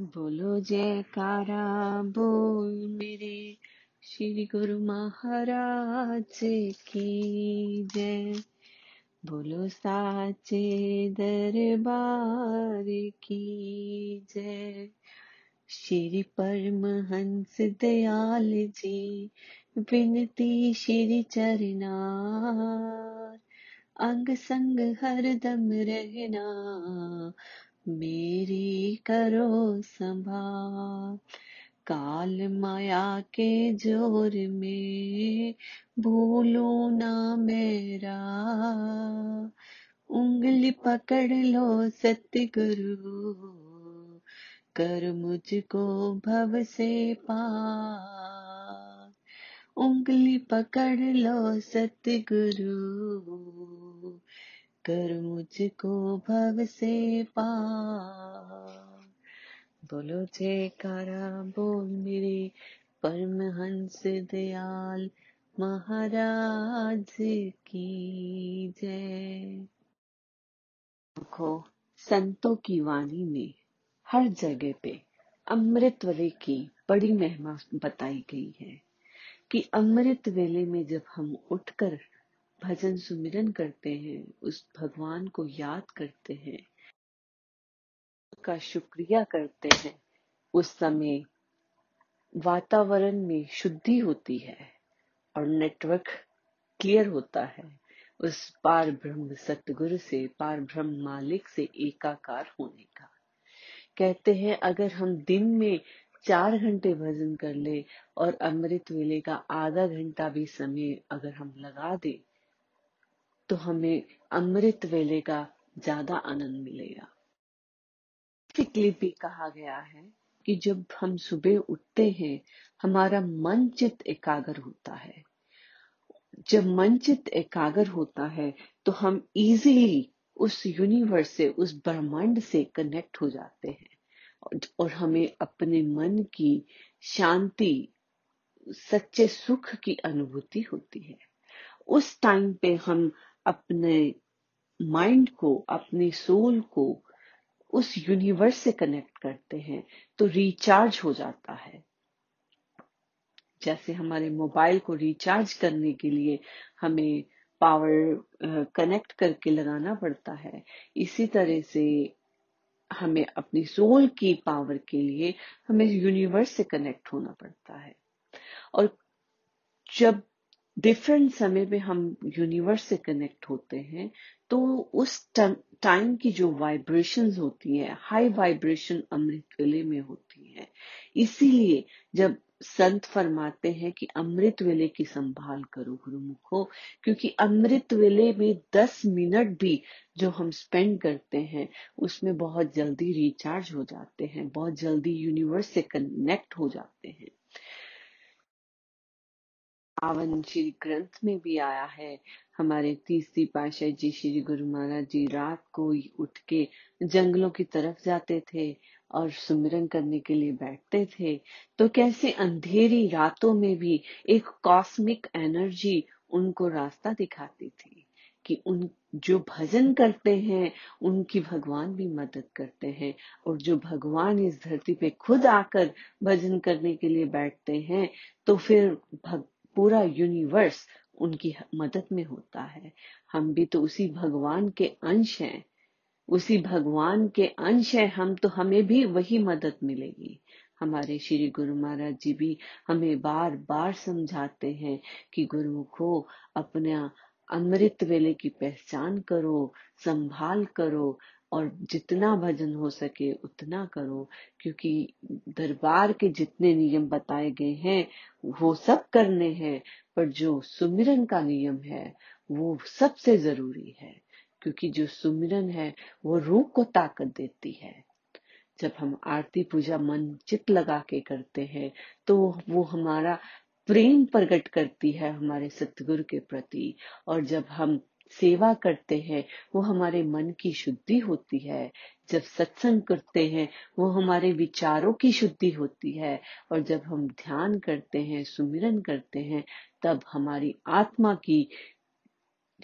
बोलो जयकारा, बोल मेरे श्री गुरु महाराज की जय। बोलो साचे दरबार की जय। श्री परमहंस दयाल जी, विनती श्री चरणार। अंग संग हरदम रहना मेरी करो संभाल। काल माया के ज़ोर में भूलो ना मेरा। उंगली पकड़ लो सतगुरु। कर मुझको भव से पार। उंगली पकड़ लो सतगुरु। कर मुझको भव से पार। बोलो जयकारा, बोल मेरे परमहंस दयाल महाराज की जय। देखो, संतों की वाणी में हर जगह पे अमृत वेले की बड़ी महिमा बताई गई है कि अमृत वेले में जब हम उठकर भजन सुमिरन करते हैं, उस भगवान को याद करते हैं का शुक्रिया करते हैं। उस समय वातावरण में शुद्धि होती है और नेटवर्क क्लियर होता है। उस पार ब्रह्म सतगुरु से पार ब्रह्म मालिक से एकाकार होने का। कहते हैं, अगर हम दिन में चार घंटे भजन कर ले और अमृत वेले का आधा घंटा भी समय अगर हम लगा दे तो हमें अमृत वेले का ज़्यादा आनंद मिलेगा। भी कहा गया है कि जब हम सुबह उठते हैं, हमारा मन चित एकाग्र होता है। जब मन चित एकाग्र होता है तो हम इजीली उस यूनिवर्स से, उस ब्रह्मांड से कनेक्ट हो जाते हैं। और हमें अपने मन की शांति, सच्चे सुख की अनुभूति होती है। उस टाइम पे हम अपने माइंड को, अपने सोल को उस यूनिवर्स से कनेक्ट करते हैं तो रिचार्ज हो जाता है। जैसे हमारे मोबाइल को रिचार्ज करने के लिए हमें पावर कनेक्ट करके लगाना पड़ता है। इसी तरह से हमें अपनी सोल की पावर के लिए हमें यूनिवर्स से कनेक्ट होना पड़ता है। और जब डिफरेंट समय में हम यूनिवर्स से कनेक्ट होते हैं तो उस टाइम की जो वाइब्रेशंस होती है हाई वाइब्रेशन अमृत वेले में होती है। इसीलिए जब संत फरमाते हैं कि अमृत वेले की संभाल करो गुरुमुखो, क्योंकि अमृत वेले में दस मिनट भी जो हम स्पेंड करते हैं, उसमें बहुत जल्दी रिचार्ज हो जाते हैं, बहुत जल्दी यूनिवर्स से कनेक्ट हो जाते हैं। पावन श्री ग्रंथ में भी आया है। हमारे तीसरी पाशाह जी श्री गुरु महाराज जी रात को ही उठ के जंगलों की तरफ़ जाते थे और सुमिरन करने के लिए बैठते थे। तो कैसे अंधेरी रातों में भी एक कॉस्मिक एनर्जी उनको रास्ता दिखाती थी कि उन जो भजन करते हैं उनकी भगवान भी मदद करते हैं और जो भगवान इस धरती पे खुद आकर भजन करने के लिए बैठते हैं तो फिर भग, पूरा यूनिवर्स उनकी मदद में होता है। हम भी तो उसी भगवान के अंश हैं। उसी भगवान के अंश हैं। हम तो हमें भी वही मदद मिलेगी। हमारे श्री गुरु महाराज जी भी हमें बार बार समझाते हैं कि गुरुमुखो, अपना अमृत वेले की पहचान करो, संभाल करो और जितना भजन हो सके उतना करो, क्योंकि दरबार के जितने नियम बताए गए हैं, वो सब करने हैं, पर जो सुमिरन का नियम है, वो सबसे ज़रूरी है, क्योंकि जो सुमिरन है, वो रूह को ताकत देती है। जब हम आरती पूजा मन चित लगा के करते हैं तो वो हमारा प्रेम प्रकट करती है हमारे सतगुरु के प्रति, और जब हम सेवा करते हैं, वो हमारे मन की शुद्धि होती है। जब सत्संग करते हैं, वो हमारे विचारों की शुद्धि होती है। और जब हम ध्यान करते हैं, सुमिरन करते हैं, तब हमारी आत्मा की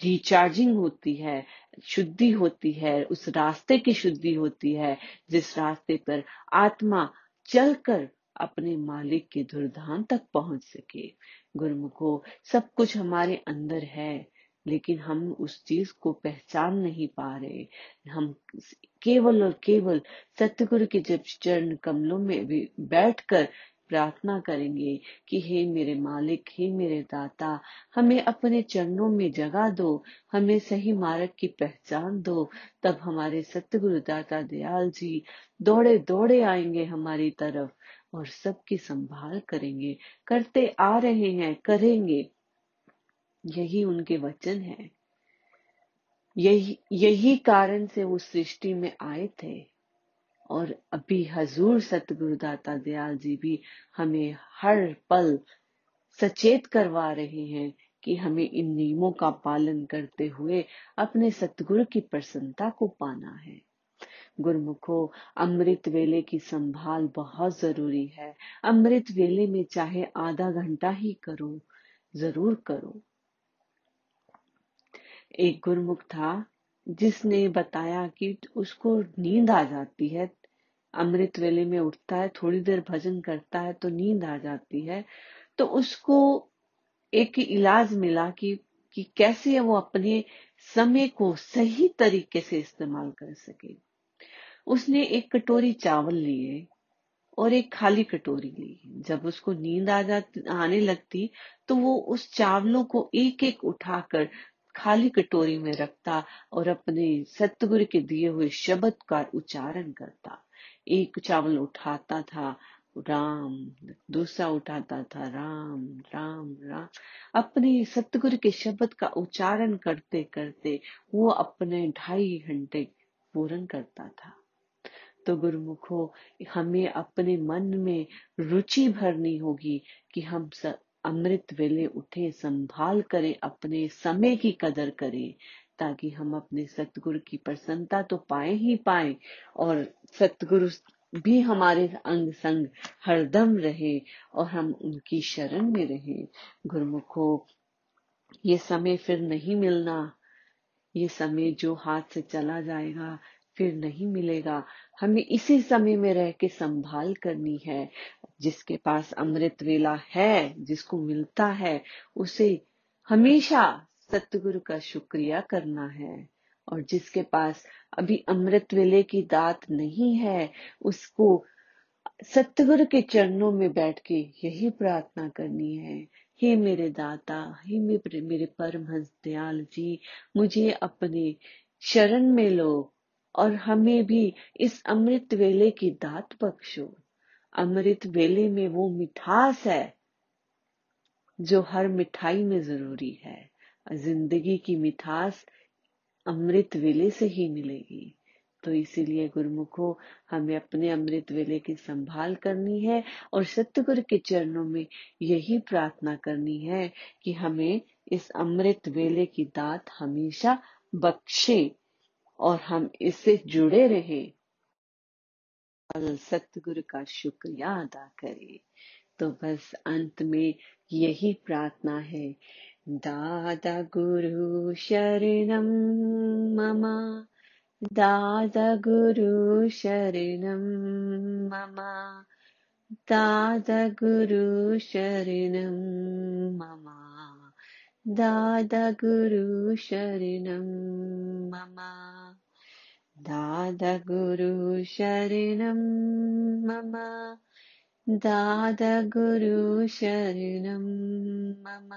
रिचार्जिंग होती है, शुद्धि होती है, उस रास्ते की शुद्धि होती है, जिस रास्ते पर आत्मा चलकर अपने मालिक के दुर्धाम तक पहुँच सके। गुरुमुखो, सब कुछ हमारे अंदर है। लेकिन हम उस चीज़ को पहचान नहीं पा रहे। हम केवल और केवल सतगुरु के जब चरण कमलों में बैठकर प्रार्थना करेंगे कि हे मेरे मालिक, हे मेरे दाता, हमें अपने चरणों में जगह दो, हमें सही मार्ग की पहचान दो। तब हमारे सतगुरु दाता दयाल जी दौड़े दौड़े आएँगे हमारी तरफ़ और सबकी संभाल करेंगे। करते आ रहे हैं, करेंगे। यही उनके वचन है। यही यही कारण से वो सृष्टि में आए थे। और अभी हजूर सतगुरु दाता दयाल जी भी हमें हर पल सचेत करवा रहे हैं कि हमें इन नियमों का पालन करते हुए अपने सतगुरु की प्रसन्नता को पाना है। गुरमुखो, अमृत वेले की संभाल बहुत ज़रूरी है। अमृत वेले में चाहे आधा घंटा ही करो, ज़रूर करो। एक गुरमुख था, जिसने बताया कि उसको नींद आ जाती है। अमृत वेले में उठता है, थोड़ी देर भजन करता है तो नींद आ जाती है। तो उसको एक इलाज मिला कि कि कैसे वो अपने समय को सही तरीके से इस्तेमाल कर सके। उसने एक कटोरी चावल लिए और एक खाली कटोरी ली। जब उसको नींद आ जाती, आने लगती तो वो उस चावलों को एक एक उठाकर खाली कटोरी में रखता और अपने सतगुरु के दिए हुए शब्द का उच्चारण करता। एक चावल उठाता था, राम, दूसरा उठाता था, राम राम राम। अपने सतगुरु के शब्द का उच्चारण करते करते वो अपने ढाई घंटे पूर्ण करता था। तो गुरुमुखो, हमें अपने मन में रुचि भरनी होगी कि हम अमृत वेले उठे, संभाल करें, अपने समय की कदर करें, ताकि हम अपने सतगुरु की प्रसन्नता तो पाए ही पाए, और सतगुरु भी हमारे अंग संग हरदम रहे और हम उनकी शरण में रहे। गुरुमुखो, ये समय फिर नहीं मिलना, ये समय जो हाथ से चला जाएगा फिर नहीं मिलेगा। हमें इसी समय में रह के संभाल करनी है। जिसके पास अमृत वेला है, जिसको मिलता है, उसे हमेशा सतगुरु का शुक्रिया करना है। और जिसके पास अभी अमृत वेले की दात नहीं है, उसको सतगुरु के चरणों में बैठ के यही प्रार्थना करनी है। हे मेरे दाता, हे मेरे मेरे परमहंस दयाल जी, मुझे अपने शरण में लो और हमें भी इस अमृत वेले की दात बख्शो। अमृत वेले में वो मिठास है, जो हर मिठाई में ज़रूरी है। ज़िंदगी की मिठास अमृत वेले से ही मिलेगी। तो इसीलिए गुरुमुखो, हमें अपने अमृत वेले की संभाल करनी है और सत्यगुरु के चरणों में यही प्रार्थना करनी है कि हमें इस अमृत वेले की दात हमेशा बख्शे और हम इससे जुड़े रहे। सतगुरु का शुक्रिया अदा करें तो बस अंत में यही प्रार्थना है। दादा गुरु शरणम ममा। दादा गुरु शरणम ममा। दादा गुरु शरणम ममा। दादा गुरु शरणम ममा। दादगुरु शरणं मम। दादगुरु शरणं मम।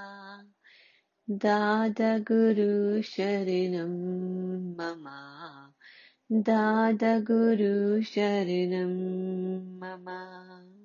दादगुरु शरणं मम। दादगुरु शरणं मम।